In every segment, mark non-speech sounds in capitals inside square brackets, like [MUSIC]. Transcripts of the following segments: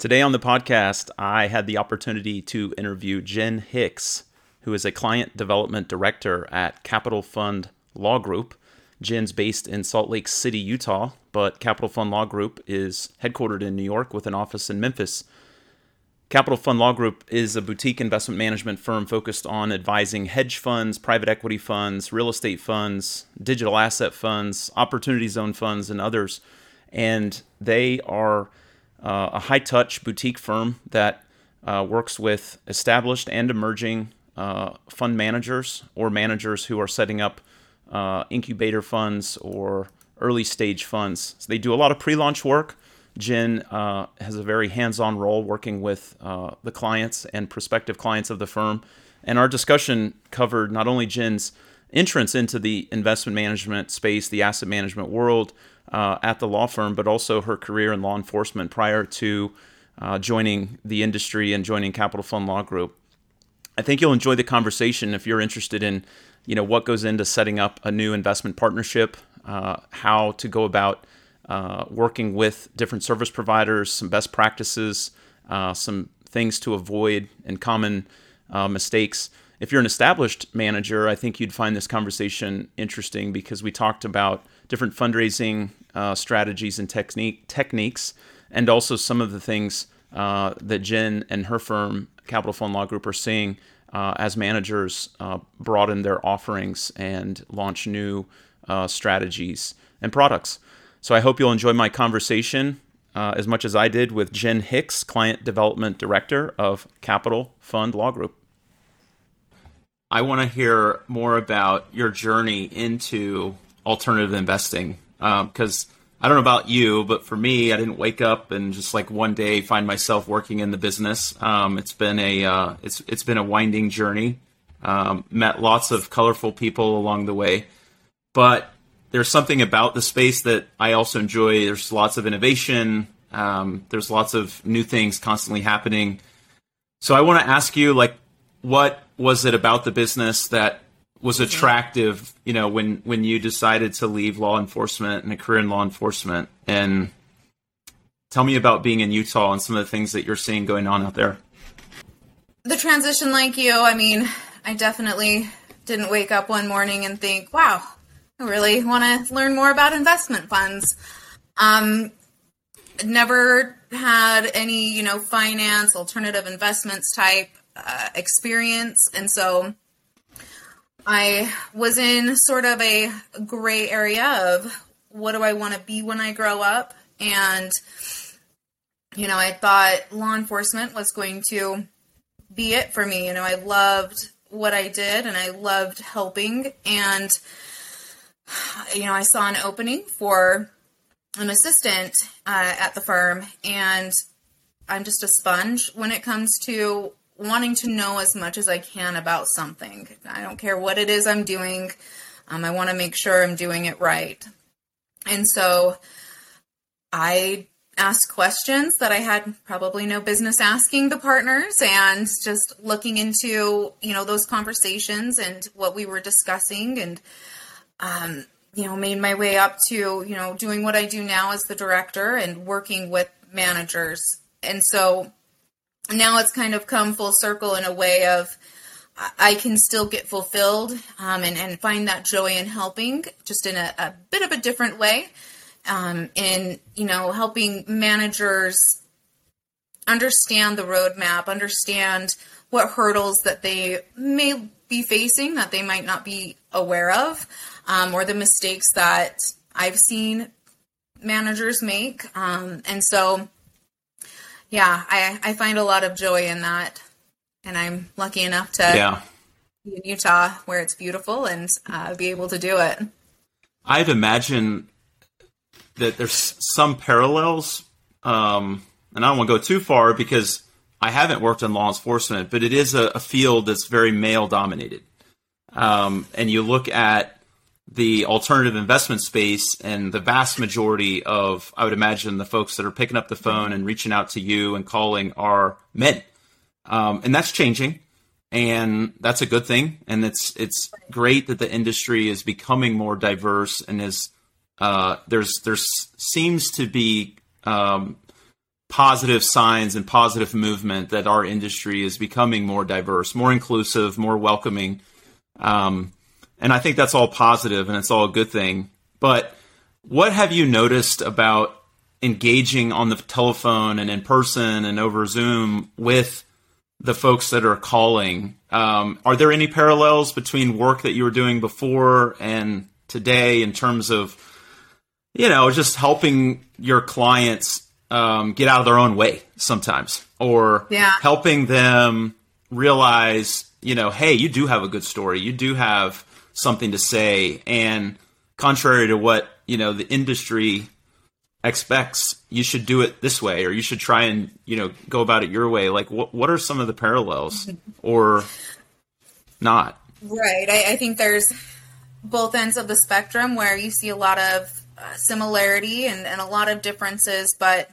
Today on the podcast, I had the opportunity to interview Jen Hicks, who is a client development director at Capital Fund Law Group. Jen's based in Salt Lake City, Utah, but Capital Fund Law Group is headquartered in New York with an office in Memphis. Capital Fund Law Group is a boutique investment management firm focused on advising hedge funds, private equity funds, real estate funds, digital asset funds, opportunity zone funds, and others. And they are uh, a high touch boutique firm that uh, works with established and emerging uh, fund managers or managers who are setting up uh, incubator funds or early stage funds. So they do a lot of pre launch work. Jen uh, has a very hands on role working with uh, the clients and prospective clients of the firm. And our discussion covered not only Jen's entrance into the investment management space, the asset management world, uh, at the law firm, but also her career in law enforcement prior to uh, joining the industry and joining Capital Fund Law Group. I think you'll enjoy the conversation if you're interested in, you know, what goes into setting up a new investment partnership, uh, how to go about uh, working with different service providers, some best practices, uh, some things to avoid, and common uh, mistakes. If you're an established manager, I think you'd find this conversation interesting because we talked about different fundraising uh, strategies and technique techniques, and also some of the things uh, that Jen and her firm, Capital Fund Law Group, are seeing uh, as managers uh, broaden their offerings and launch new uh, strategies and products. So I hope you'll enjoy my conversation uh, as much as I did with Jen Hicks, Client Development Director of Capital Fund Law Group. I want to hear more about your journey into alternative investing because um, I don't know about you, but for me, I didn't wake up and just like one day find myself working in the business. Um, it's been a uh, it's it's been a winding journey. Um, met lots of colorful people along the way, but there's something about the space that I also enjoy. There's lots of innovation. Um, there's lots of new things constantly happening. So I want to ask you, like, what was it about the business that was attractive, you know, when when you decided to leave law enforcement and a career in law enforcement. And tell me about being in Utah and some of the things that you're seeing going on out there. The transition, like you, I mean, I definitely didn't wake up one morning and think, "Wow, I really want to learn more about investment funds." Um, never had any, you know, finance, alternative investments type uh, experience, and so I was in sort of a gray area of what do I want to be when I grow up? And, you know, I thought law enforcement was going to be it for me. You know, I loved what I did and I loved helping. And, you know, I saw an opening for an assistant uh, at the firm. And I'm just a sponge when it comes to wanting to know as much as I can about something. I don't care what it is I'm doing. Um, I want to make sure I'm doing it right. And so I asked questions that I had probably no business asking the partners and just looking into, you know, those conversations and what we were discussing and, um, you know, made my way up to, you know, doing what I do now as the director and working with managers. And so now it's kind of come full circle in a way of I can still get fulfilled um, and, and find that joy in helping, just in a, a bit of a different way. Um, in you know helping managers understand the roadmap, understand what hurdles that they may be facing that they might not be aware of, um, or the mistakes that I've seen managers make. Um, and so yeah, I, I find a lot of joy in that. And I'm lucky enough to yeah. be in Utah where it's beautiful and uh, be able to do it. I'd imagine that there's some parallels. Um, and I don't want to go too far because I haven't worked in law enforcement, but it is a, a field that's very male dominated. Um, and you look at the alternative investment space and the vast majority of i would imagine the folks that are picking up the phone and reaching out to you and calling are men um, and that's changing and that's a good thing and it's it's great that the industry is becoming more diverse and is uh, there's there's seems to be um, positive signs and positive movement that our industry is becoming more diverse, more inclusive, more welcoming. Um, and I think that's all positive and it's all a good thing. But what have you noticed about engaging on the telephone and in person and over Zoom with the folks that are calling? Um, are there any parallels between work that you were doing before and today in terms of, you know, just helping your clients um, get out of their own way sometimes, or yeah. helping them realize, you know, hey, you do have a good story, you do have something to say, and contrary to what you know the industry expects, you should do it this way, or you should try and you know go about it your way. Like, what what are some of the parallels, or not? Right. I, I think there's both ends of the spectrum where you see a lot of uh, similarity and, and a lot of differences, but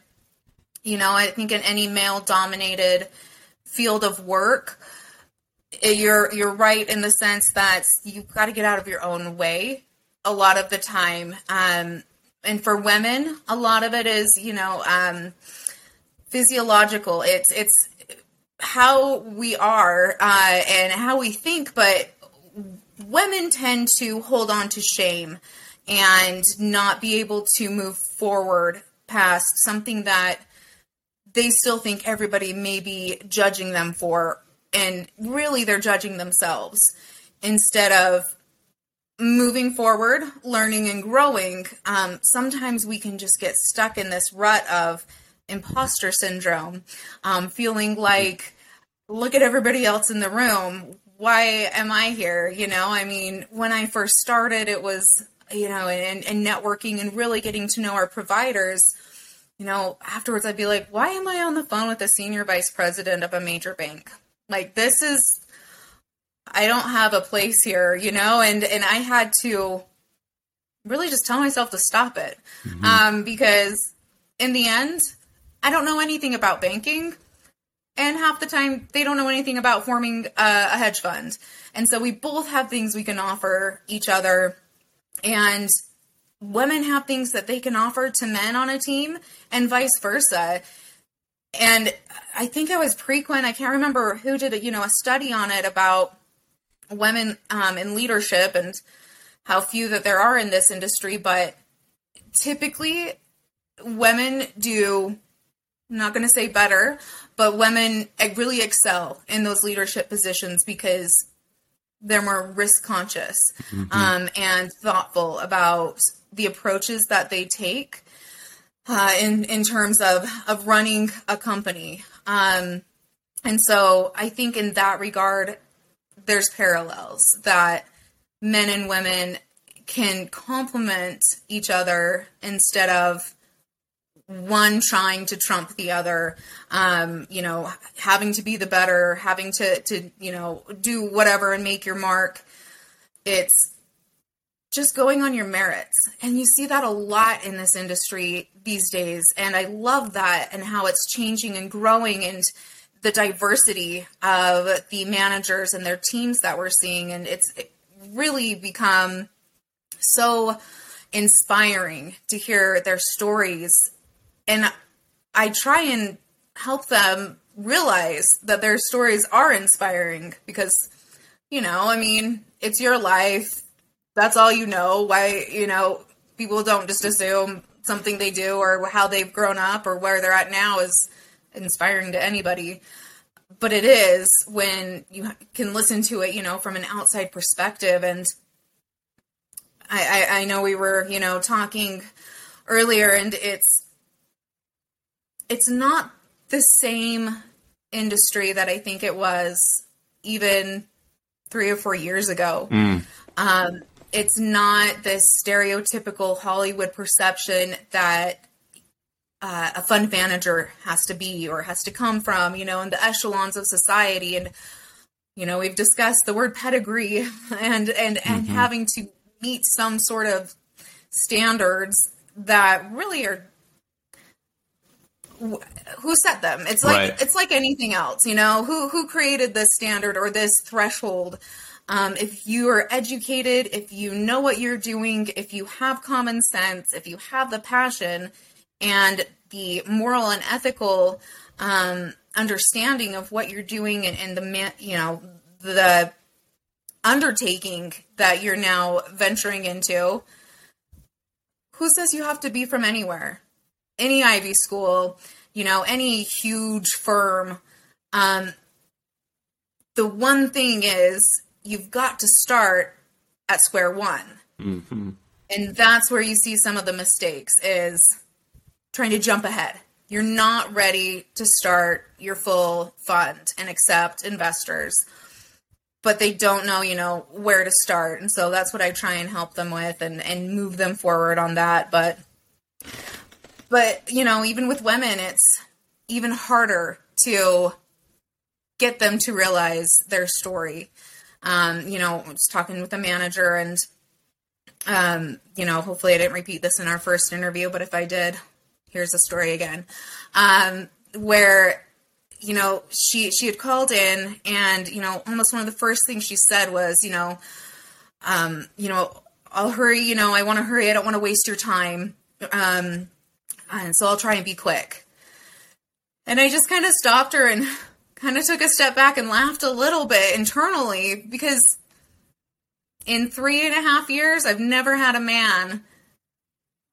you know, I think in any male dominated field of work, you're you're right in the sense that you've got to get out of your own way a lot of the time. Um, and for women, a lot of it is, you know, um, physiological. It's it's how we are uh, and how we think, but women tend to hold on to shame and not be able to move forward past something that they still think everybody may be judging them for, and really they're judging themselves instead of moving forward, learning and growing. Um, sometimes we can just get stuck in this rut of imposter syndrome, um, feeling like, look at everybody else in the room. Why am I here? You know, I mean, when I first started, it was, you know, and, and networking and really getting to know our providers you know, afterwards I'd be like, why am I on the phone with the senior vice president of a major bank? Like this is I don't have a place here, you know, and and I had to really just tell myself to stop it. Mm-hmm. Um, because in the end, I don't know anything about banking. And half the time, they don't know anything about forming a, a hedge fund. And so we both have things we can offer each other. And women have things that they can offer to men on a team and vice versa. And I think it was Preqin, I can't remember who did it, you know, a study on it about women um, in leadership and how few that there are in this industry, but typically women do I'm not going to say better, but women really excel in those leadership positions because they're more risk conscious mm-hmm. um, and thoughtful about the approaches that they take uh, in in terms of of running a company. Um, and so I think in that regard, there's parallels that men and women can complement each other instead of one trying to trump the other um, you know having to be the better having to to you know do whatever and make your mark it's just going on your merits. And you see that a lot in this industry these days. And i love that and how it's changing and growing and the diversity of the managers and their teams that we're seeing. And it's really become so inspiring to hear their stories. And I try and help them realize that their stories are inspiring because, you know, I mean, it's your life. That's all you know. Why, you know, people don't just assume something they do or how they've grown up or where they're at now is inspiring to anybody. But it is when you can listen to it, you know, from an outside perspective. And I, I, I know we were, you know, talking earlier, and it's it's not the same industry that I think it was even three or four years ago. Mm. Um, it's not this stereotypical Hollywood perception that uh, a fund manager has to be or has to come from, you know, in the echelons of society. And, you know, we've discussed the word pedigree [LAUGHS] and, and, mm-hmm. and having to meet some sort of standards that really are who set them it's like right. it's like anything else you know who who created this standard or this threshold um, if you are educated if you know what you're doing if you have common sense if you have the passion and the moral and ethical um, understanding of what you're doing and, and the you know, the undertaking that you're now venturing into, who says you have to be from anywhere? Any Ivy school, you know, any huge firm. Um, the one thing is you've got to start at square one. Mm-hmm. And that's where you see some of the mistakes is trying to jump ahead. You're not ready to start your full fund and accept investors but they don't know, you know, where to start. And so that's what I try and help them with and, and move them forward on that. But, but, you know, even with women, it's even harder to get them to realize their story. Um, you know, was talking with a manager and, um, you know, hopefully I didn't repeat this in our first interview, but if I did, here's the story again. Um, where you know, she she had called in, and you know, almost one of the first things she said was, you know, um, you know, I'll hurry. You know, I want to hurry. I don't want to waste your time. Um, and so I'll try and be quick. And I just kind of stopped her and kind of took a step back and laughed a little bit internally because in three and a half years, I've never had a man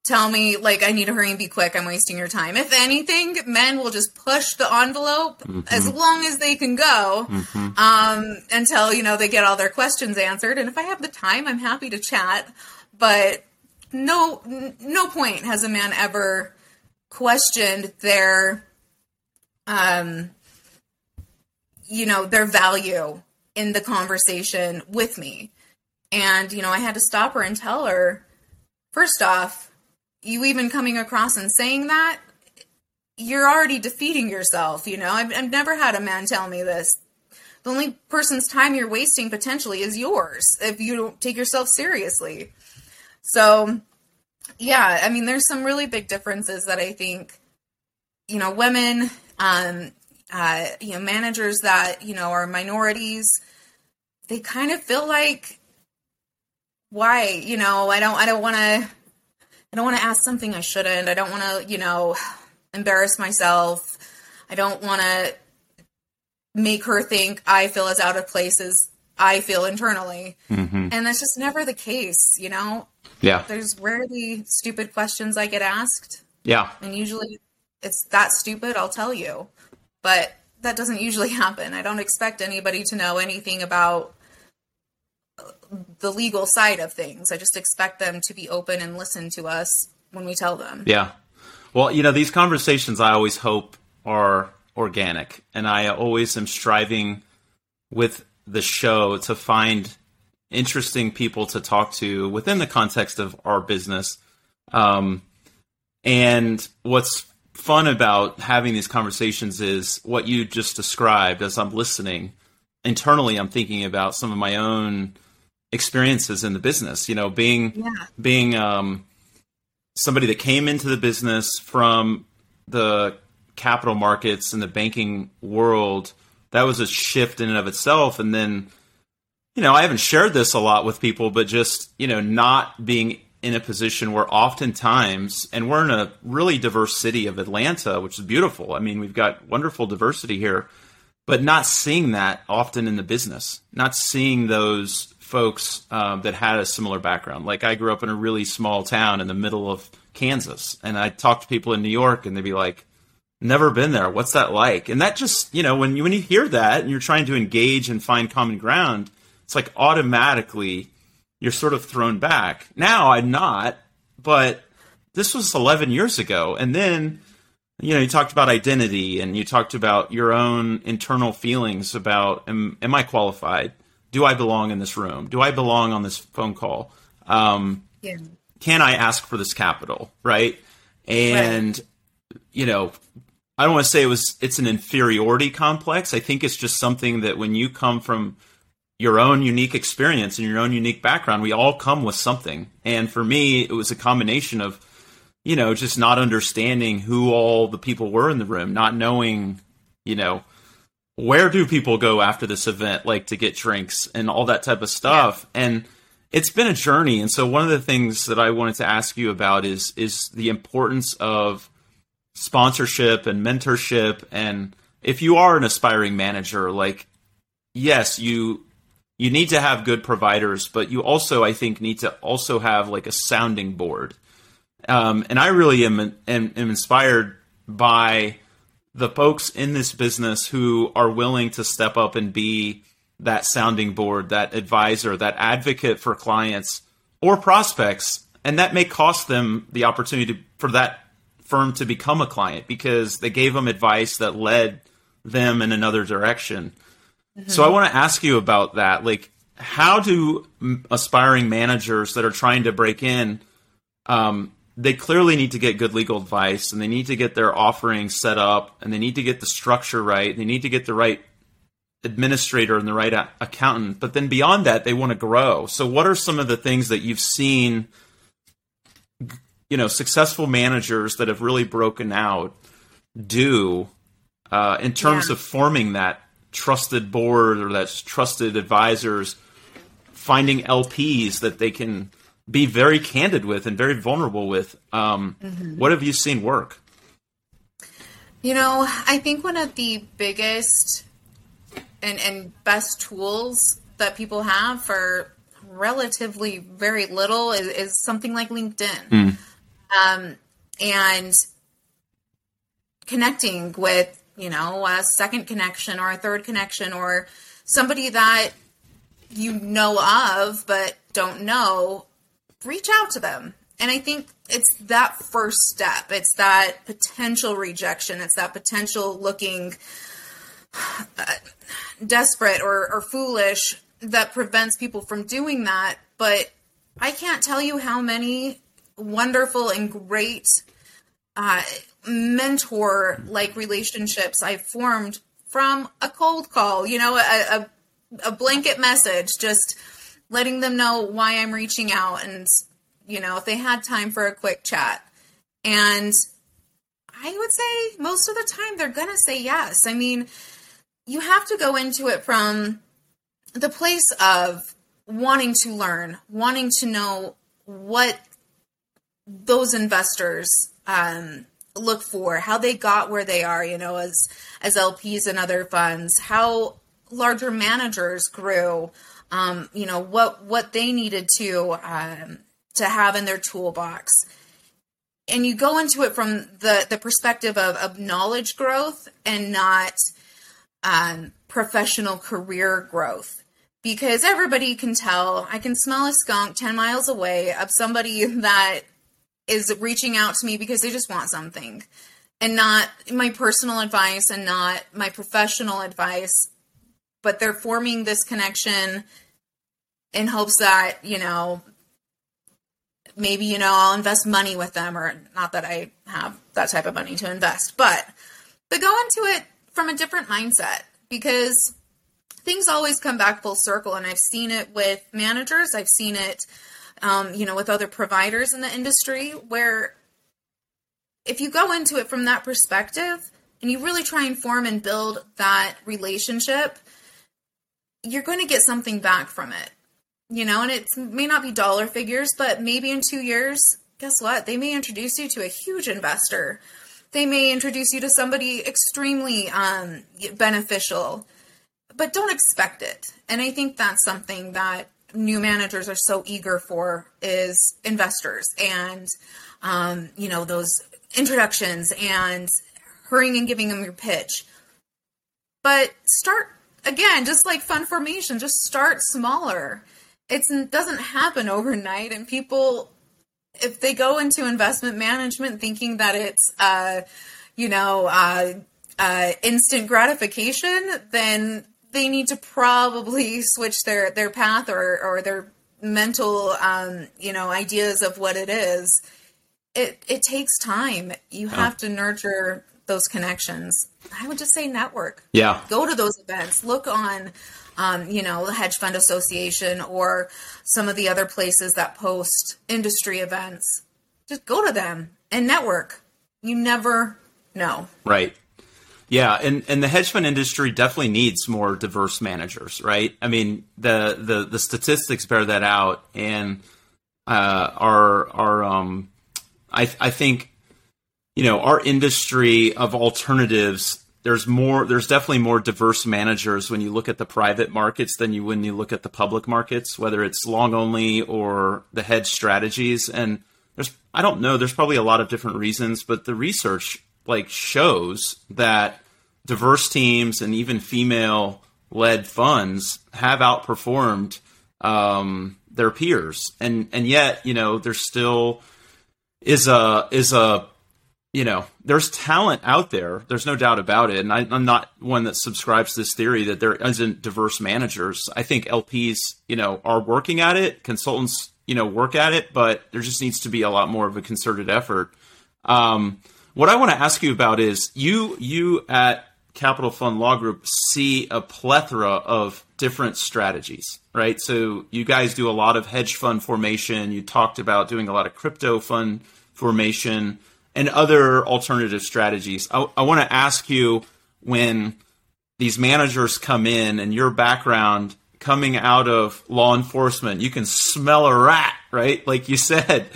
tell me like I need to hurry and be quick. I'm wasting your time. If anything, men will just push the envelope mm-hmm. as long as they can go mm-hmm. um, until you know they get all their questions answered. And if I have the time, I'm happy to chat. But no, no point has a man ever questioned their, um, you know, their value in the conversation with me. And you know, I had to stop her and tell her, first off you even coming across and saying that, you're already defeating yourself. You know, I've, I've never had a man tell me this. The only person's time you're wasting potentially is yours if you don't take yourself seriously. So, yeah, I mean, there's some really big differences that I think, you know, women, um, uh, you know, managers that, you know, are minorities, they kind of feel like, why, you know, I don't, I don't want to I don't want to ask something I shouldn't. I don't want to, you know, embarrass myself. I don't want to make her think I feel as out of place as I feel internally. Mm-hmm. And that's just never the case, you know? Yeah. There's rarely stupid questions I get asked. Yeah. And usually it's that stupid, I'll tell you. But that doesn't usually [LAUGHS] happen. I don't expect anybody to know anything about the legal side of things. I just expect them to be open and listen to us when we tell them. Yeah. Well, you know, these conversations I always hope are organic, and I always am striving with the show to find interesting people to talk to within the context of our business. Um, and what's fun about having these conversations is what you just described as I'm listening. Internally, I'm thinking about some of my own experiences in the business. You know, being yeah. being um, somebody that came into the business from the capital markets and the banking world, that was a shift in and of itself. And then, you know, I haven't shared this a lot with people, but just you know, not being in a position where oftentimes, and we're in a really diverse city of Atlanta, which is beautiful. I mean, we've got wonderful diversity here, but not seeing that often in the business, not seeing those folks um, that had a similar background. Like I grew up in a really small town in the middle of Kansas, and I talked to people in New York, and they'd be like, "Never been there. What's that like?" And that just you know when you when you hear that and you're trying to engage and find common ground, it's like automatically you're sort of thrown back. Now I'm not, but this was 11 years ago, and then you know, you talked about identity and you talked about your own internal feelings about am, am I qualified? do I belong in this room? Do I belong on this phone call? Um, yeah. Can I ask for this capital? Right. And, right. you know, I don't want to say it was, it's an inferiority complex. I think it's just something that when you come from your own unique experience and your own unique background, we all come with something. And for me, it was a combination of, you know, just not understanding who all the people were in the room, not knowing, you know, where do people go after this event, like to get drinks and all that type of stuff. Yeah. And it's been a journey. And so one of the things that I wanted to ask you about is is the importance of sponsorship and mentorship and if you are an aspiring manager like yes you you need to have good providers but you also i think need to also have like a sounding board um, and i really am, am, am inspired by the folks in this business who are willing to step up and be that sounding board that advisor that advocate for clients or prospects and that may cost them the opportunity to, for that firm to become a client because they gave them advice that led them in another direction. Mm-hmm. So I want to ask you about that. Like, how do aspiring managers that are trying to break in, um, they clearly need to get good legal advice and they need to get their offerings set up and they need to get the structure right. They need to get the right administrator and the right a- accountant. But then beyond that, they want to grow. So, what are some of the things that you've seen? you know successful managers that have really broken out do uh, in terms yeah. of forming that trusted board or that trusted advisors finding lps that they can be very candid with and very vulnerable with. Um, mm-hmm. what have you seen work? You know i think one of the biggest and, and best tools that people have for relatively very little is, is something like linkedin. Mm um, and connecting with you know a second connection or a third connection or somebody that you know of but don't know reach out to them. And i think it's that first step. It's that potential rejection. It's that potential looking uh, desperate or, or foolish that prevents people from doing that. But i can't tell you how many wonderful and great uh, mentor like relationships I've formed from a cold call, you know, a, a, a, blanket message, just letting them know why I'm reaching out and, you know, if they had time for a quick chat. And I would say most of the time they're going to say yes. I mean, you have to go into it from the place of wanting to learn, wanting to know what those investors um, look for, how they got where they are, you know, as as LPs and other funds, how larger managers grew, um, you know, what what they needed to um, to have in their toolbox. And you go into it from the the perspective of, of knowledge growth and not um, professional career growth because everybody can tell I can smell a skunk 10 miles away of somebody [LAUGHS] that is reaching out to me because they just want something. And not my personal advice and not my professional advice but they're forming this connection in hopes that you know maybe you know I'll invest money with them or not that I have that type of money to invest but but go into it from a different mindset because things always come back full circle. And I've seen it with managers. I've seen it um, you know, with other providers in the industry, where if you go into it from that perspective and you really try and form and build that relationship, you're going to get something back from it. You know, and it may not be dollar figures, but maybe in two years, guess what? They may introduce you to a huge investor. They may introduce you to somebody extremely um, beneficial, but don't expect it. And I think that's something that new managers are so eager for is investors and um, you know those introductions and hurrying and giving them your pitch. But start again just like fund formation just start smaller. It doesn't happen overnight and people if they go into investment management thinking that it's uh, you know uh, uh, instant gratification then they need to probably [LAUGHS] switch their their path or or their mental um, you know ideas of what it is. It it takes time. You have to nurture those connections. I would just say network. Yeah. Go to those events. Look on um, you know, the Hedge Fund Association or some of the other places that post industry events. Just go to them and network. You never know. Right. Yeah, and, and the hedge fund industry definitely needs more diverse managers, right? I mean, the the, the statistics bear that out, and uh, are are um, I I think you know, our industry of alternatives, there's more, there's definitely more diverse managers when you look at the private markets than you when you look at the public markets, whether it's long only or the hedge strategies. And there's, I don't know, there's probably a lot of different reasons, but the research like shows that diverse teams and even female led funds have outperformed um, their peers, and and yet you know there still is a is a you know there's talent out there. There's no doubt about it, and I, I'm not one that subscribes to this theory that there isn't diverse managers. I think LPs you know are working at it, consultants you know work at it, but there just needs to be a lot more of a concerted effort. Um, what I want to ask you about is you you at Capital Fund Law Group see a plethora of different strategies, right? So you guys do a lot of hedge fund formation. You talked about doing a lot of crypto fund formation and other alternative strategies. I, I want to ask you when these managers come in and your background coming out of law enforcement, you can smell a rat, right? Like you said.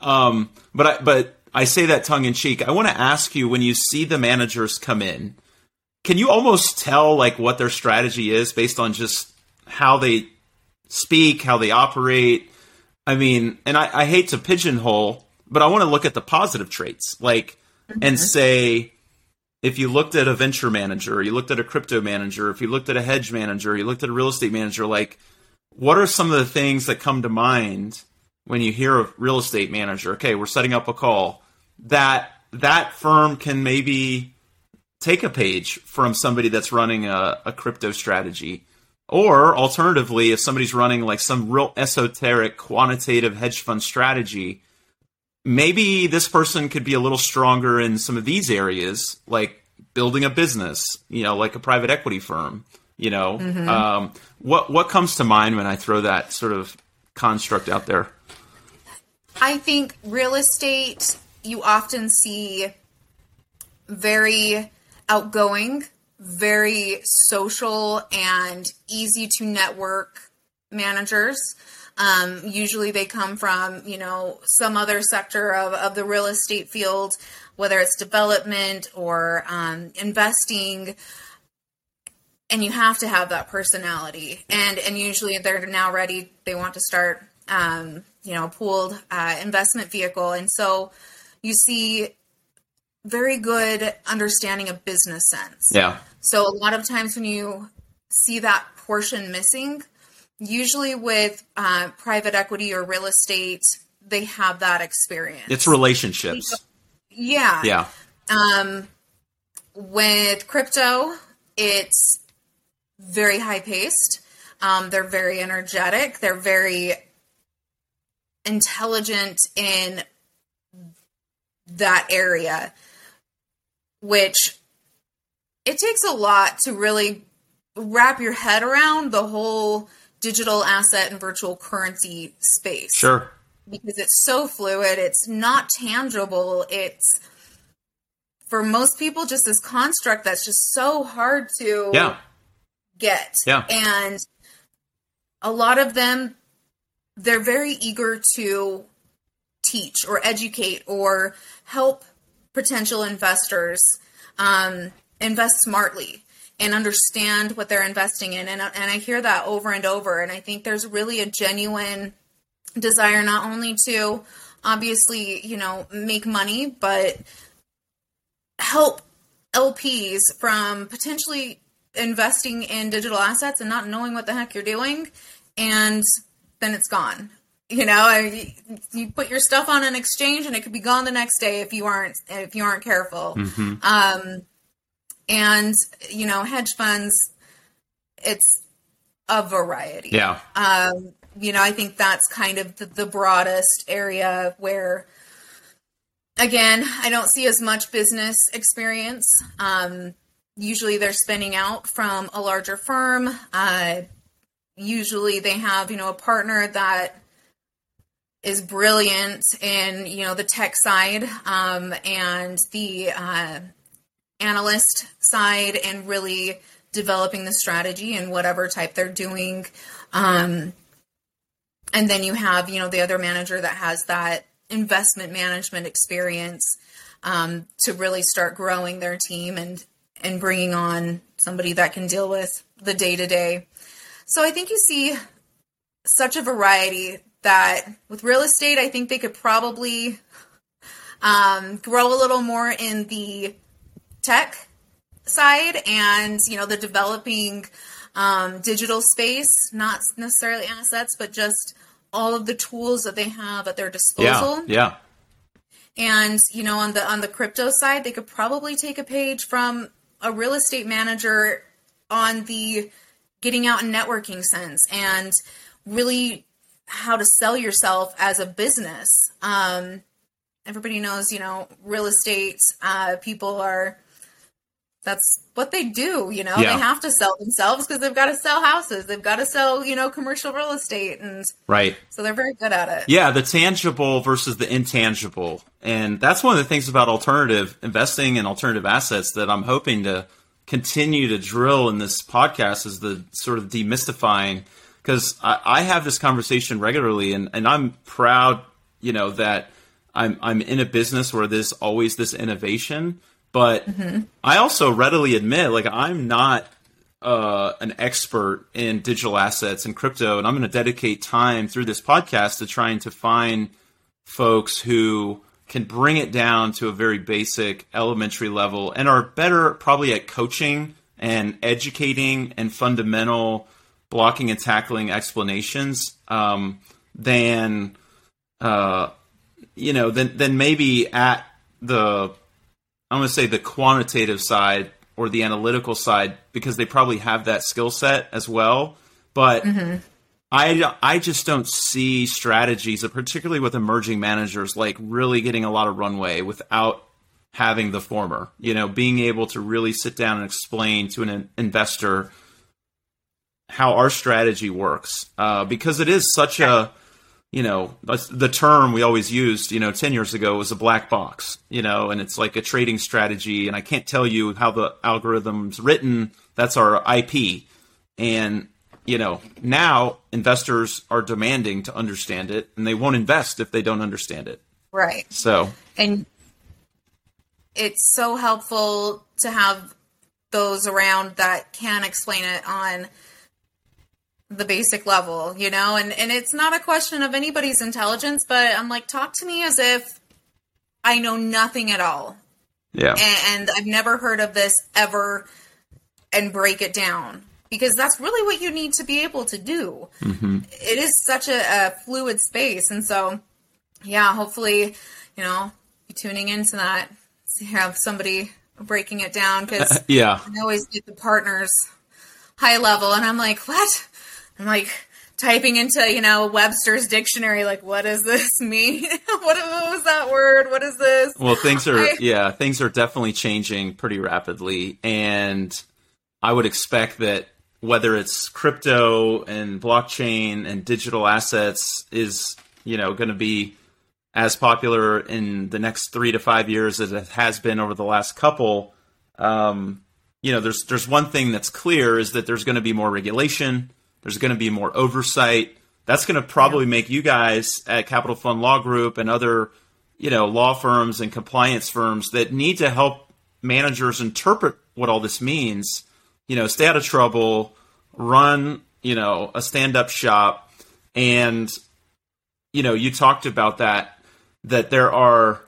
Um, but I, but I say that tongue in cheek. I want to ask you when you see the managers come in can you almost tell like what their strategy is based on just how they speak, how they operate? I mean, and I, I hate to pigeonhole, but I want to look at the positive traits, like, mm-hmm. and say, if you looked at a venture manager, you looked at a crypto manager, if you looked at a hedge manager, you looked at a real estate manager, like, what are some of the things that come to mind when you hear a real estate manager? Okay, we're setting up a call. That that firm can maybe take a page from somebody that's running a, a crypto strategy. Or alternatively, if somebody's running like some real esoteric quantitative hedge fund strategy, maybe this person could be a little stronger in some of these areas, like building a business, you know, like a private equity firm. You know, mm-hmm. um, what what comes to mind when I throw that sort of construct out there? I think real estate, you often see very outgoing, very social, and easy to network managers. Um, usually they come from, you know, some other sector of, of the real estate field, whether it's development or um, investing. And you have to have that personality. And, and usually they're now ready. They want to start, um, you know, a pooled uh, investment vehicle. And so you see very good understanding of business sense. Yeah. So a lot of times when you see that portion missing, usually with uh, private equity or real estate, they have that experience. It's relationships. Yeah. Yeah. Um, with crypto, it's very high paced. Um, they're very energetic. They're very intelligent in that area which it takes a lot to really wrap your head around the whole digital asset and virtual currency space. Sure. Because it's so fluid, it's not tangible, it's for most people just this construct that's just so hard to yeah. get. Yeah. And a lot of them they're very eager to teach or educate or help potential investors um, invest smartly and understand what they're investing in. And, and I hear that over and over. And I think there's really a genuine desire not only to obviously, you know, make money, but help LPs from potentially investing in digital assets and not knowing what the heck you're doing. And then it's gone. You know, I, you put your stuff on an exchange and it could be gone the next day if you aren't if you aren't careful. Mm-hmm. Um, and you know, hedge funds, it's a variety. Yeah. Um, you know, I think that's kind of the, the broadest area where, again, I don't see as much business experience. Um, usually, they're spinning out from a larger firm. Uh, usually, they have you know a partner that is brilliant in you know the tech side um, and the uh, analyst side and really developing the strategy and whatever type they're doing um, and then you have you know the other manager that has that investment management experience um, to really start growing their team and and bringing on somebody that can deal with the day to day. So I think you see such a variety that with real estate, I think they could probably um, grow a little more in the tech side and you know the developing um, digital space, not necessarily assets, but just all of the tools that they have at their disposal. Yeah, yeah. And you know, on the on the crypto side, they could probably take a page from a real estate manager on the getting out and networking sense and really how to sell yourself as a business. Um, everybody knows, you know, real estate uh, people are that's what they do you know Yeah. they have to sell themselves because they've got to sell houses they've got to sell you know commercial real estate and Right. so they're very good at it Yeah, the tangible versus the intangible. And that's one of the things about alternative investing and alternative assets that I'm hoping to continue to drill in this podcast is the sort of demystifying because I, I have this conversation regularly and, and I'm proud, you know, that I'm I'm in a business where there's always this innovation. But I also readily admit, like I'm not uh, an expert in digital assets and crypto, and I'm going to dedicate time through this podcast to trying to find folks who can bring it down to a very basic elementary level and are better probably at coaching and educating and fundamental blocking and tackling explanations um, than uh, you know than than maybe at the I'm going to say the quantitative side or the analytical side because they probably have that skill set as well. But I, I just don't see strategies, particularly with emerging managers, like really getting a lot of runway without having the former. You know, being able to really sit down and explain to an investor how our strategy works uh, because it is such a you know the term we always used you know 10 years ago was a black box you know and it's like a trading strategy and i can't tell you how the algorithm's written. That's our ip and you know now investors are demanding to understand it and they won't invest if they don't understand it. Right. So. And it's so helpful to have those around that can explain it on the basic level, you know, and and it's not a question of anybody's intelligence, but I'm like talk to me as if I know nothing at all. Yeah. And, and I've never heard of this ever and break it down because that's really what you need to be able to do. Mm-hmm. It is such a, a fluid space, and so yeah, hopefully, you know, be tuning into that, have somebody breaking it down because [LAUGHS] yeah. I always get the partners high level, and I'm like, what? I'm like typing into you know Webster's dictionary, like, what does this [LAUGHS] mean? what, what was that word? What is this? Well, things are I- yeah, things are definitely changing pretty rapidly, and I would expect that whether it's crypto and blockchain and digital assets is you know going to be as popular in the next three to five years as it has been over the last couple. Um, you know, there's there's one thing that's clear is that there's going to be more regulation. There's going to be more oversight. That's going to probably make you guys at Capital Fund Law Group and other, you know, law firms and compliance firms that need to help managers interpret what all this means. You know, stay out of trouble, run, you know, a stand-up shop, and you know, you talked about that that there are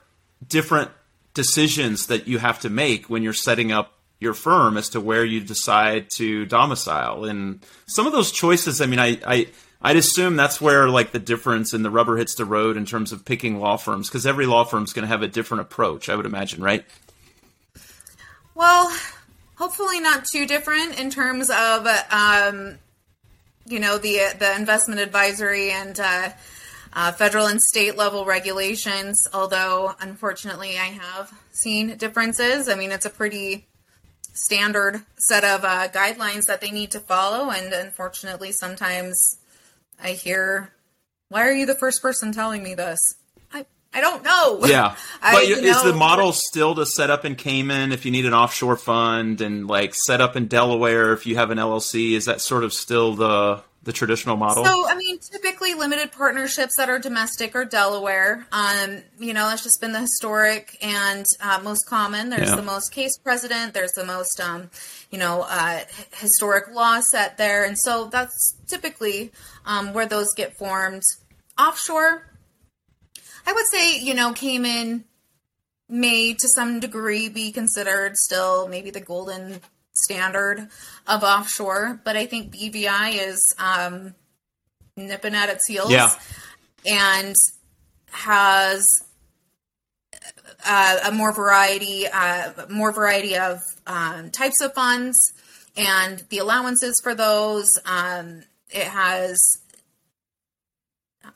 different decisions that you have to make when you're setting up your firm as to where you decide to domicile and some of those choices i mean i, I i'd assume that's where like the difference in the rubber hits the road in terms of picking law firms because every law firm's going to have a different approach i would imagine right Well, hopefully not too different in terms of, um, you know, the the investment advisory and uh, uh, federal and state level regulations. Although, unfortunately, I have seen differences. I mean, it's a pretty standard set of uh, guidelines that they need to follow, and unfortunately, sometimes I hear, "Why are you the first person telling me this?" I I don't know. [LAUGHS] yeah I- but you is the model still to set up in cayman if you need an offshore fund and like set up in delaware if you have an llc is that sort of still the the traditional model? So, I mean, typically limited partnerships that are domestic or Delaware. Um, you know, that's just been the historic and uh, most common. There's Yeah. the most case precedent. There's the most, um, you know, uh, historic law set there, and so that's typically um, where those get formed. Offshore, I would say, you know, Cayman may to some degree be considered still maybe the golden standard of offshore, but I think BVI is um, nipping at its heels Yeah. and has uh, a more variety, uh, more variety of um, types of funds and the allowances for those. Um, it has,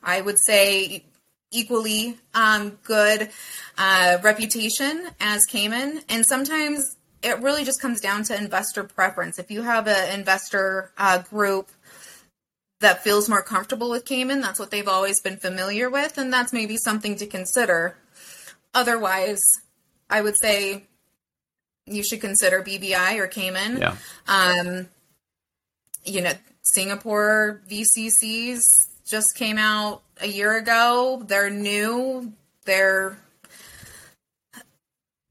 I would say, equally um, good uh, reputation as Cayman, and sometimes it really just comes down to investor preference. If you have an investor uh, group that feels more comfortable with Cayman, that's what they've always been familiar with, and that's maybe something to consider. Otherwise, I would say you should consider BVI or Cayman. Yeah. Um, you know, Singapore VCCs just came out a year ago. They're new. They're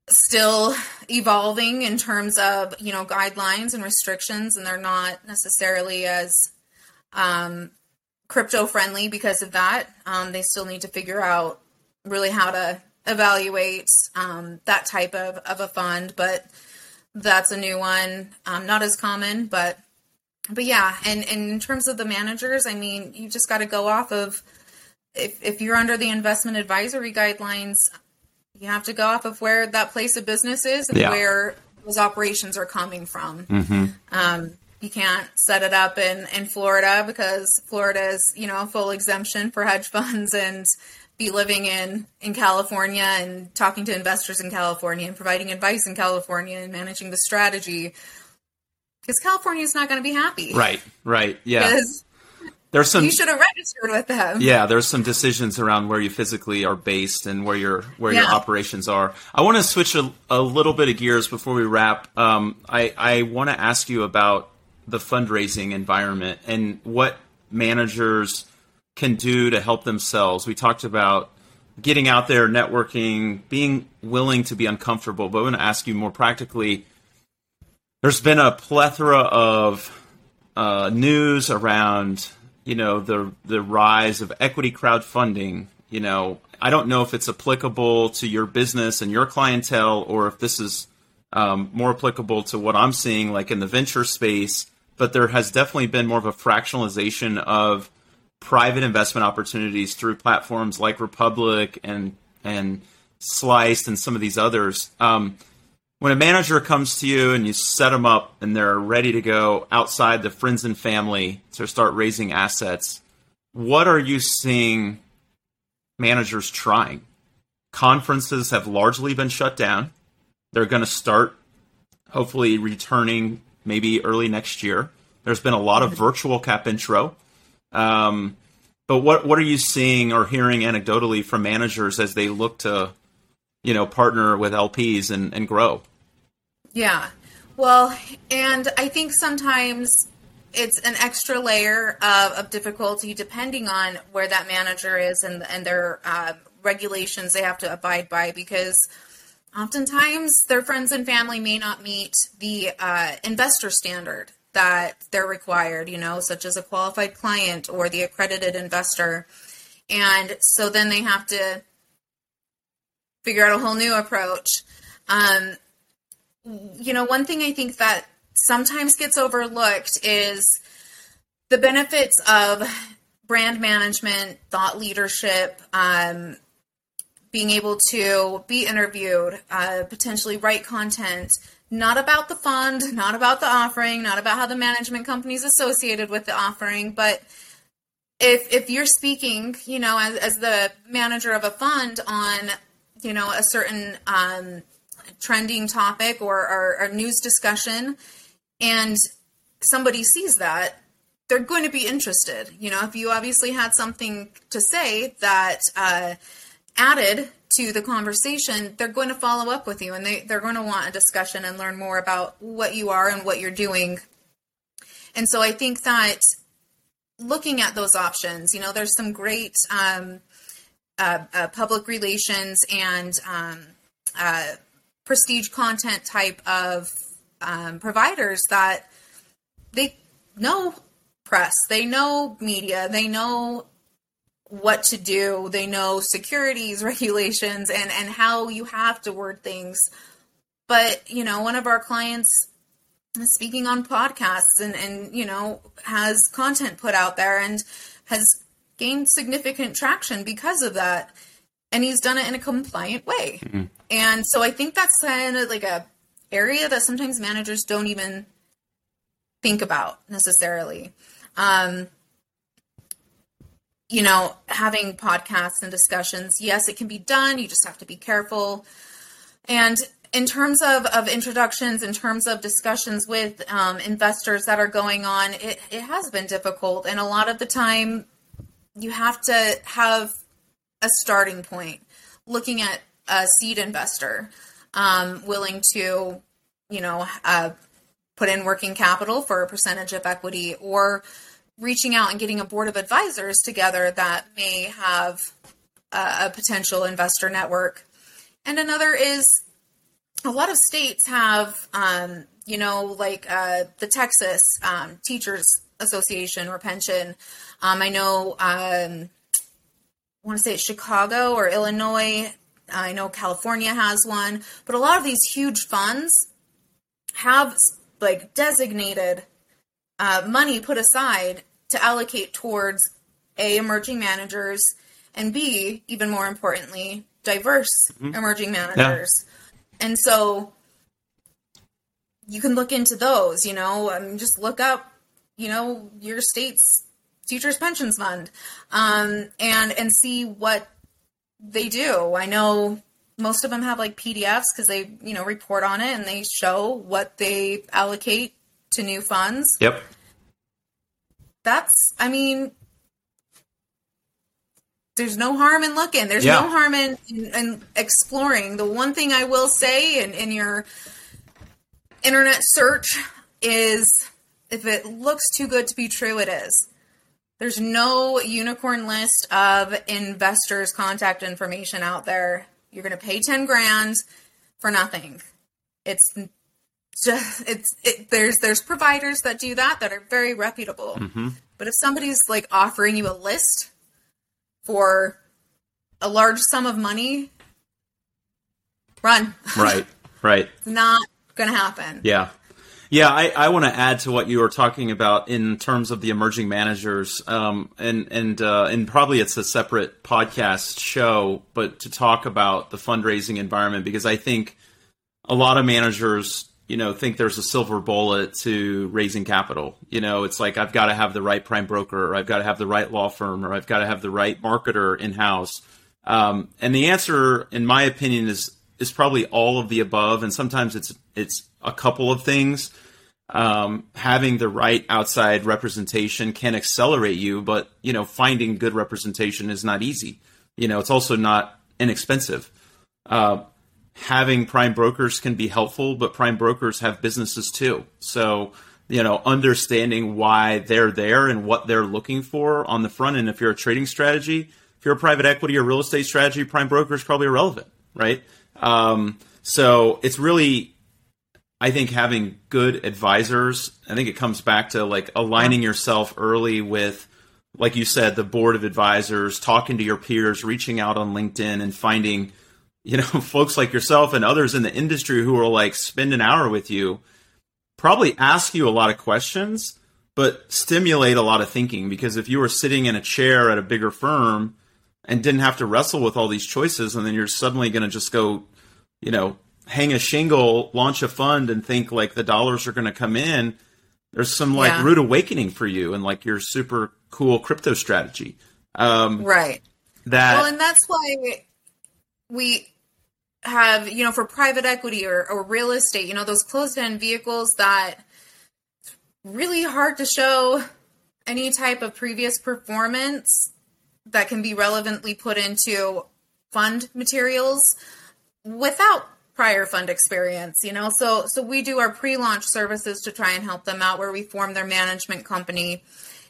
still evolving in terms of you know guidelines and restrictions, and they're not necessarily as um, crypto friendly because of that. Um, they still need to figure out really how to evaluate um, that type of, of a fund, but that's a new one. Um, not as common, but but yeah, and, and in terms of the managers, I mean, you just got to go off of if if you're under the investment advisory guidelines, you have to go off of where that place of business is and Yeah. where those operations are coming from. Um, you can't set it up in, in Florida because Florida is, you know, a full exemption for hedge funds and be living in, in California and talking to investors in California and providing advice in California and managing the strategy. Because California is not going to be happy. Right, right. Yeah. Because There's some you should have registered with them. Yeah, there's some decisions around where you physically are based and where your where your operations are. I want to switch a, a little bit of gears before we wrap. Um, I I want to ask you about the fundraising environment and what managers can do to help themselves. We talked about getting out there, networking, being willing to be uncomfortable. But I want to ask you more practically. There's been a plethora of uh, news around you know the the rise of equity crowdfunding. You know, I don't know if it's applicable to your business and your clientele, or if this is um, more applicable to what I'm seeing, like in the venture space. But there has definitely been more of a fractionalization of private investment opportunities through platforms like Republic and and Sliced and some of these others. Um, when a manager comes to you and you set them up and they're ready to go outside the friends and family to start raising assets, what are you seeing managers trying? Conferences have largely been shut down. They're going to start hopefully returning maybe early next year. There's been a lot of virtual cap intro. Um, but what what are you seeing or hearing anecdotally from managers as they look to, you know, partner with LPs and, and grow? Yeah. Well, and I think sometimes it's an extra layer of, of difficulty depending on where that manager is and, and their uh, regulations they have to abide by because oftentimes their friends and family may not meet the uh, investor standard that they're required, you know, such as a qualified client or the accredited investor. And so then they have to figure out a whole new approach. Um, you know, one thing I think that sometimes gets overlooked is the benefits of brand management, thought leadership, um, being able to be interviewed, uh, potentially write content, not about the fund, not about the offering, not about how the management company is associated with the offering, but if if you're speaking, you know, as, as the manager of a fund on, you know, a certain um, trending topic or, or news discussion, and somebody sees that, they're going to be interested. You know, if you obviously had something to say that uh, added to the conversation, they're going to follow up with you and they, they're going to want a discussion and learn more about what you are and what you're doing. And so I think that looking at those options. You know, there's some great um, uh, uh, public relations and um, uh, prestige content type of um, providers that they know press, they know media, they know what to do, they know securities [LAUGHS] regulations and and how you have to word things. But you know, one of our clients is speaking on podcasts and and you know has content put out there and has gained significant traction because of that and he's done it in a compliant way mm-hmm. and so i think that's kind of like a area that sometimes managers don't even think about necessarily um you know having podcasts and discussions yes it can be done you just have to be careful and in terms of, of introductions, in terms of discussions with um, investors that are going on, it, it has been difficult. And a lot of the time, you have to have a starting point looking at a seed investor um, willing to, you know, uh, put in working capital for a percentage of equity or reaching out and getting a board of advisors together that may have a, a potential investor network. And another is a lot of states have, um, you know, like uh, the Texas um, Teachers Association or pension. Um, I know, um, I want to say it's Chicago or Illinois. I know California has one, but a lot of these huge funds have like designated uh, money put aside to allocate towards a emerging managers and b even more importantly diverse mm-hmm. emerging managers and so you can look into those, you know, and just look up, you know, your state's teachers pensions fund, um, and and see what they do. I know most of them have like PDFs because they, you know, report on it and they show what they allocate to new funds. Yep. That's, I mean, there's no harm in looking. There's yeah. no harm in, in, in, exploring. The one thing I will say in, in your internet search is if it looks too good to be true, it is. There's no unicorn list of investors' contact information out there. You're going to pay 10 grand for nothing. It's just, it's, it, there's, there's providers that do that that are very reputable. Mm-hmm. But if somebody's like offering you a list for a large sum of money, run. [LAUGHS] Right, right. it's not going to happen. Yeah. Yeah, I, I want to add to what you were talking about in terms of the emerging managers, um, and and uh, and probably it's a separate podcast show, but to talk about the fundraising environment because I think a lot of managers you know think there's a silver bullet to raising capital. You know it's like i've got to have the right prime broker or i've got to have the right law firm or i've got to have the right marketer in house um, and the answer in my opinion is is probably all of the above and sometimes it's it's a couple of things um, having the right outside representation can accelerate you but you know finding good representation is not easy you know it's also not inexpensive uh, having prime brokers can be helpful, but prime brokers have businesses too. So, you know, understanding why they're there and what they're looking for on the front end. If you're a trading strategy, if you're a private equity or real estate strategy, prime broker is probably irrelevant, right? Um, so it's really, I think having good advisors, I think it comes back to like aligning yourself early with, like you said, the board of advisors, talking to your peers, reaching out on LinkedIn and finding – you know, [LAUGHS] folks like yourself and others in the industry who will like spend an hour with you, probably ask you a lot of questions, but stimulate a lot of thinking. Because if you were sitting in a chair at a bigger firm and didn't have to wrestle with all these choices, and then you're suddenly going to just go, you know, hang a shingle, launch a fund, and think like the dollars are going to come in. There's some like yeah. rude awakening for you and like your super cool crypto strategy. Um, right. That well, and that's why we have, you know, for private equity or, or real estate, you know, those closed end vehicles that really hard to show any type of previous performance that can be relevantly put into fund materials without prior fund experience you know? So so we do our pre-launch services to try and help them out where we form their management company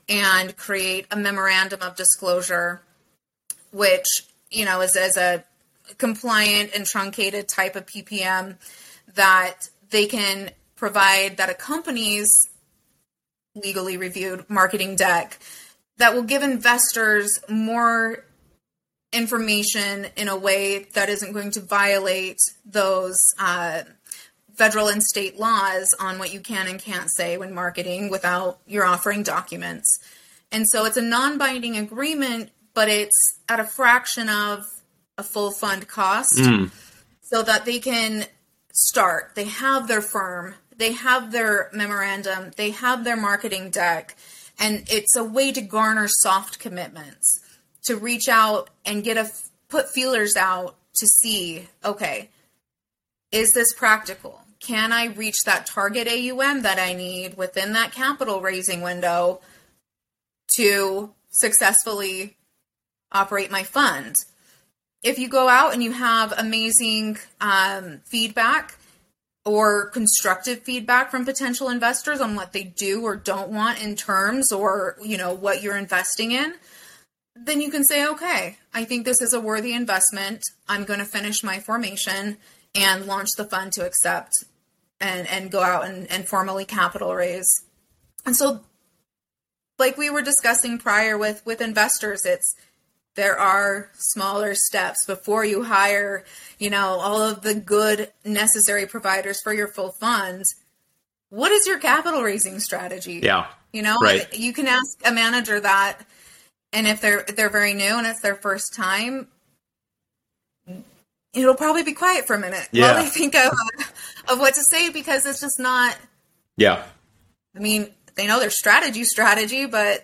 and create a memorandum of disclosure, which, you know, is as a compliant and truncated type of PPM that they can provide that accompanies legally reviewed marketing deck that will give investors more information in a way that isn't going to violate those uh, federal and state laws on what you can and can't say when marketing without your offering documents. And so it's a non binding agreement, but it's at a fraction of a full fund cost Mm. so that they can start. They have their firm, they have their memorandum, they have their marketing deck, and it's a way to garner soft commitments to reach out and get a put feelers out to see, okay, is this practical? Can I reach that target AUM that I need within that capital raising window to successfully operate my fund? If you go out and you have amazing um, feedback or constructive feedback from potential investors on what they do or don't want in terms or you know what you're investing in, then you can say, okay, I think this is a worthy investment. I'm going to finish my formation and launch the fund to accept and, and go out and, and formally capital raise. And so, like we were discussing prior with, with investors, it's there are smaller steps before you hire, you know, all of the good necessary providers for your full fund. What is your capital raising strategy? Yeah. You know, Right. you can ask a manager that, and if they're if they're very new and it's their first time, it'll probably be quiet for a minute Yeah. while they think of of what to say because it's just not. Yeah. I mean, they know their strategy strategy, but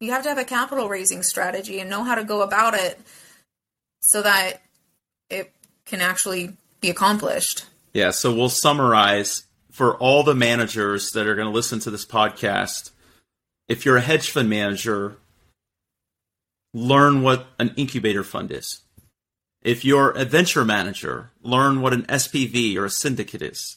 you have to have a capital raising strategy and know how to go about it so that it can actually be accomplished. Yeah, so we'll summarize for all the managers that are going to listen to this podcast. If you're a hedge fund manager, learn what an incubator fund is. If you're a venture manager, learn what an SPV or a syndicate is.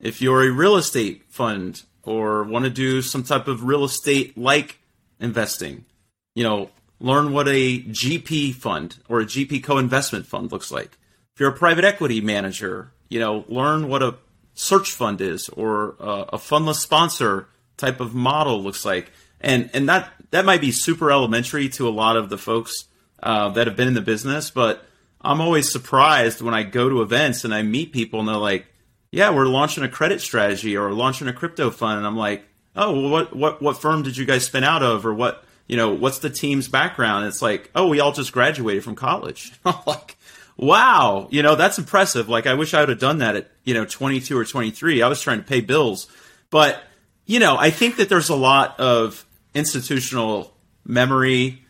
If you're a real estate fund or want to do some type of real estate like investing, you know, learn what a GP fund or a GP co-investment fund looks like. If you're a private equity manager, you know, learn what a search fund is or a, a fundless sponsor type of model looks like. And and that that might be super elementary to a lot of the folks uh, that have been in the business, but I'm always surprised when I go to events and I meet people and they're like, "Yeah, we're launching a credit strategy or launching a crypto fund," and I'm like, "Oh, well, what what what firm did you guys spin out of, or what you know, what's the team's background?" It's like, "Oh, we all just graduated from college." [LAUGHS] I'm like, "Wow, you know, that's impressive." Like, I wish I would have done that at you know 22 or 23. I was trying to pay bills, but you know, I think that there's a lot of institutional memory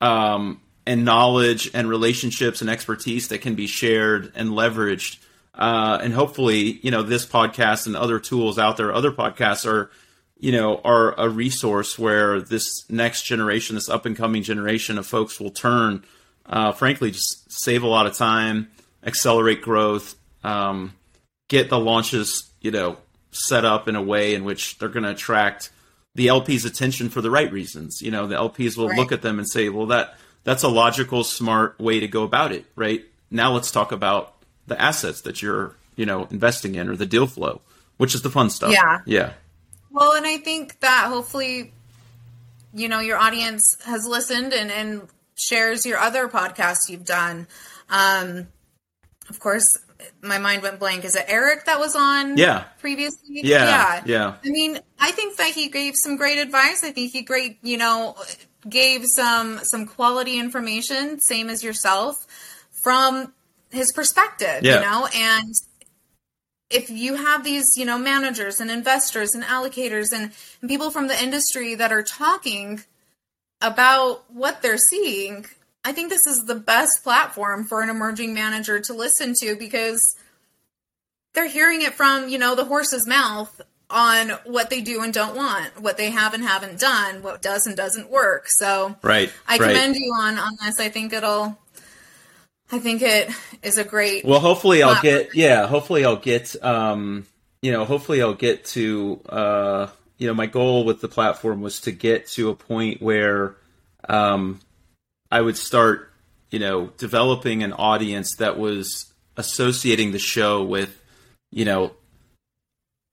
um, and knowledge and relationships and expertise that can be shared and leveraged. Uh, and hopefully, you know, this podcast and other tools out there, other podcasts are, you know, are a resource where this next generation, this up and coming generation of folks will turn, uh, frankly, just save a lot of time, accelerate growth, um, get the launches, you know, set up in a way in which they're going to attract the LP's attention for the right reasons. You know, the LPs will Right. look at them and say, "Well, that that's a logical, smart way to go about it." Right now, let's talk about the assets that you're, you know, investing in or the deal flow, which is the fun stuff. Yeah. yeah, Well, and I think that hopefully, you know, your audience has listened and, and shares your other podcasts you've done. Um, of course, my mind went blank. Is it Eric that was on Yeah. previously? Yeah, yeah. I mean, I think that he gave some great advice. I think he great, you know, gave some some quality information, same as yourself, from his perspective, Yeah. you know, and if you have these, you know, managers and investors and allocators and, and people from the industry that are talking about what they're seeing, I think this is the best platform for an emerging manager to listen to because they're hearing it from, you know, the horse's mouth on what they do and don't want, what they have and haven't done, what does and doesn't work. So right. I right. commend you on on this. I think it'll I think it is a great Well, hopefully I'll get yeah. Hopefully I'll get um, you know. Hopefully I'll get to uh, you know, my goal with the platform was to get to a point where um, I would start, you know, developing an audience that was associating the show with, you know,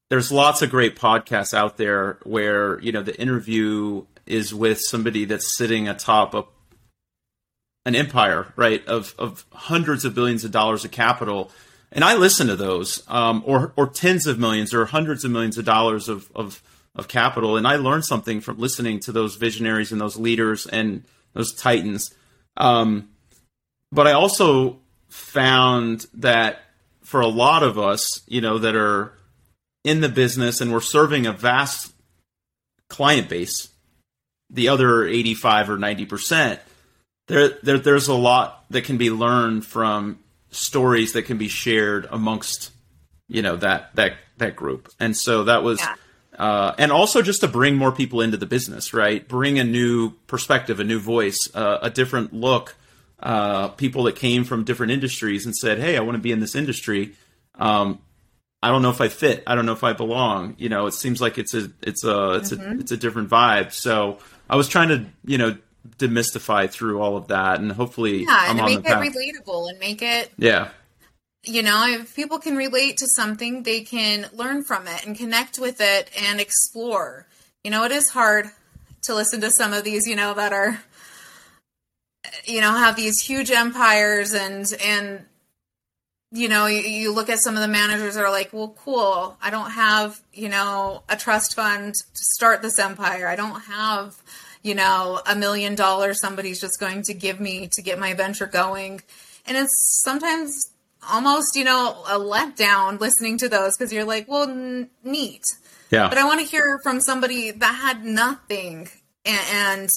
there's lots of great podcasts out there where, you know, the interview is with somebody that's sitting atop a an empire, right, of of hundreds of billions of dollars of capital. And I listen to those, um, or or tens of millions or hundreds of millions of dollars of, of of capital, and I learn something from listening to those visionaries and those leaders and those titans. Um, but I also found that for a lot of us, you know, that are in the business and we're serving a vast client base, the other 85 or 90 percent there, there there's a lot that can be learned from stories that can be shared amongst you know that that that group and so that was yeah. Uh, and also just to bring more people into the business right? Bring a new perspective a new voice uh, a different look uh, people that came from different industries and said hey i want to be in this industry. Um, i don't know if i fit. I don't know if i belong. You know it seems like it's a it's a it's mm-hmm. a it's a different vibe. So i was trying to you know demystify through all of that, and hopefully, yeah, and make it relatable and make it yeah. You know, if people can relate to something, they can learn from it and connect with it and explore. You know, it is hard to listen to some of these, you know, that are you know have these huge empires and and you know you, you, look at some of the managers that are like well cool i don't have you know a trust fund to start this empire i don't have you know, a million dollars somebody's just going to give me to get my venture going. And it's sometimes almost, you know, a letdown listening to those because you're like, well, n- neat. Yeah. But I want to hear from somebody that had nothing and, and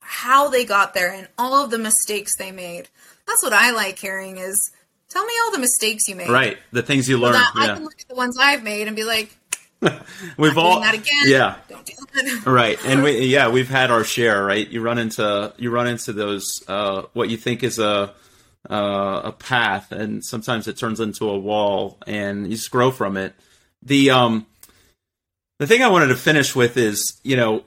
how they got there and all of the mistakes they made. That's what I like hearing is tell me all the mistakes you made. Right. The things you learned. So yeah. I can look at the ones I've made and be like, [LAUGHS] we've all that again. Yeah. [LAUGHS] right. And we yeah, we've had our share, right? You run into you run into those uh, what you think is a uh, a path and sometimes it turns into a wall and you just grow from it. The um the thing I wanted to finish with is, you know,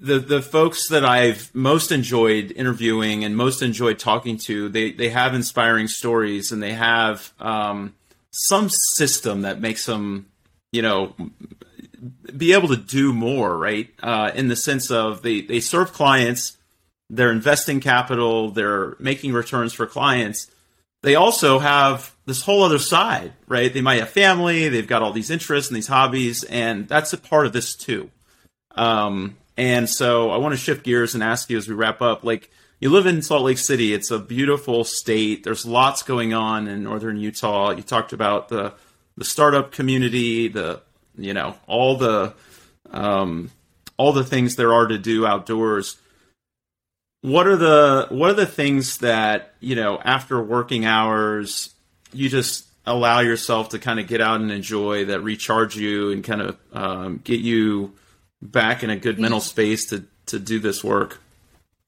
the the folks that I've most enjoyed interviewing and most enjoyed talking to, they they have inspiring stories and they have um, some system that makes them you know, be able to do more, right? Uh, in the sense of they, they serve clients, they're investing capital, they're making returns for clients. They also have this whole other side, right? They might have family, they've got all these interests and these hobbies, and that's a part of this too. Um, and so I want to shift gears and ask you as we wrap up, like, you live in Salt Lake City. It's a beautiful state. There's lots going on in northern Utah. You talked about the the startup community, the you know all the um, all the things there are to do outdoors. What are the what are the things that you know after working hours you just allow yourself to kind of get out and enjoy that recharge you and kind of um, get you back in a good mental space to to do this work?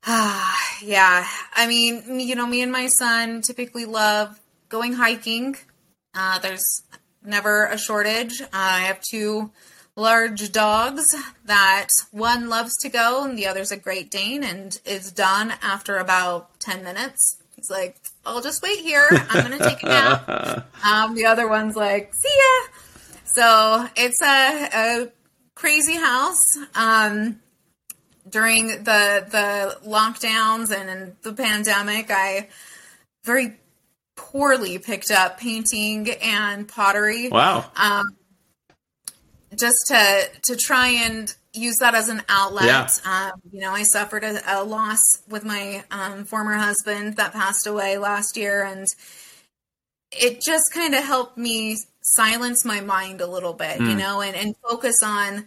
Ah, [SIGHS] yeah. I mean, you know, me and my son typically love going hiking. Uh, there's never a shortage. I have two large dogs that one loves to go and the other's a Great Dane and is done after about 10 minutes. He's like, I'll just wait here. I'm going to take a nap. [LAUGHS] um, the other one's like, see ya. So it's a, a crazy house. Um, during the the lockdowns and the pandemic, I very poorly picked up painting and pottery. Wow. Um, just to to try and use that as an outlet. Yeah. Um, you know, I suffered a, a loss with my um, former husband that passed away last year, and it just kind of helped me silence my mind a little bit, mm. you hmm. know, and, and focus on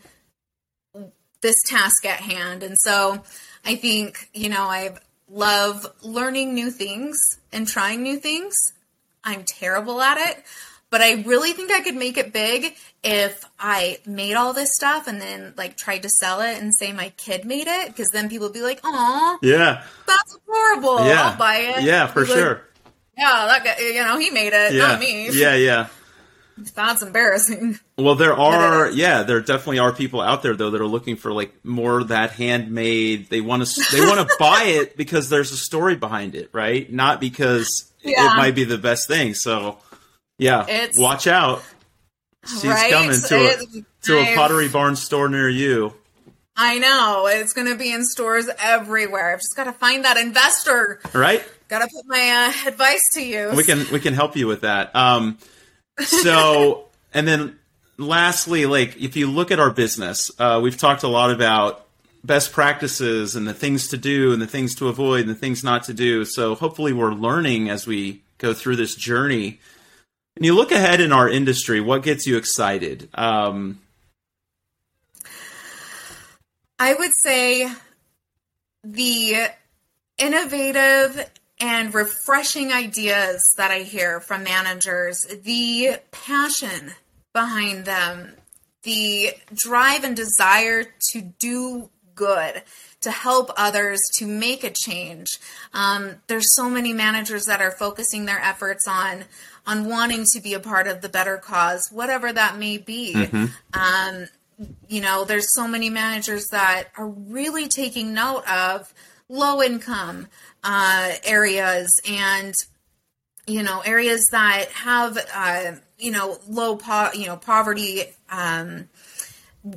this task at hand. And so I think, you know, I've love learning new things and trying new things. I'm terrible at it, but I really think I could make it big if I made all this stuff and then like tried to sell it and say my kid made it because then people would be like, "Oh, yeah, that's horrible. Yeah. I'll buy it." Yeah, for sure. yeah, that guy, you know, he made it, yeah. not me. [LAUGHS] Yeah, yeah. That's embarrassing. Well, there are, yeah, there definitely are people out there though that are looking for like more of that handmade. They want to, they want to [LAUGHS] buy it because there's a story behind it, right? Not because Yeah. it might be the best thing. So, yeah, It's- watch out. She's right? coming to a to a Pottery Barn store near you. I know it's going to be in stores everywhere. I've just got to find that investor. Right? Got to put my uh, advice to you. we can we can help you with that. Um, [LAUGHS] so and then lastly, like if you look at our business, uh, we've talked a lot about best practices and the things to do and the things to avoid and the things not to do. So hopefully we're learning as we go through this journey. And you look ahead in our industry, what gets you excited? Um, I would say the innovative and refreshing ideas that I hear from managers, the passion behind them, the drive and desire to do good, to help others, to make a change. Um, there's so many managers that are focusing their efforts on on wanting to be a part of the better cause, whatever that may be. Um, you know, there's so many managers that are really taking note of low income uh, areas and you know areas that have uh, you know low po- you know poverty um,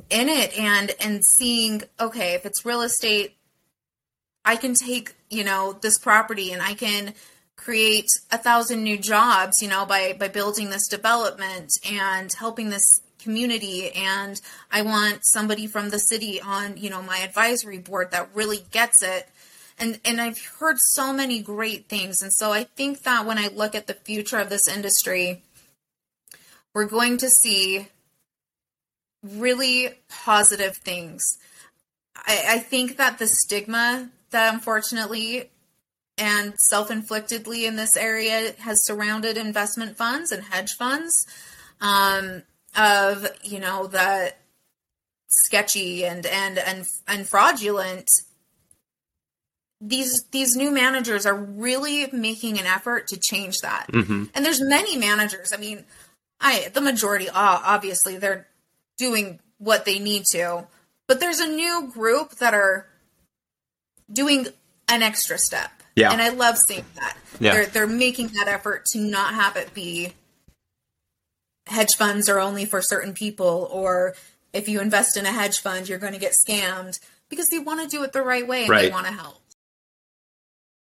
in it and and seeing okay if it's real estate I can take, you know, this property and I can create a thousand new jobs, you know, by by building this development and helping this community and I want somebody from the city on, you know, my advisory board that really gets it. And and I've heard so many great things. And so I think that when I look at the future of this industry, we're going to see really positive things. I, I think that the stigma that unfortunately and self-inflictedly in this area has surrounded investment funds and hedge funds um, of you know the sketchy and and and and fraudulent. These these new managers are really making an effort to change that. And there's many managers. I mean i the majority obviously they're doing what they need to. But there's a new group that are doing an extra step Yeah. and i love seeing that Yeah. they're they're making that effort to not have it be hedge funds are only for certain people or if you invest in a hedge fund you're going to get scammed because they want to do it the right way and they want to help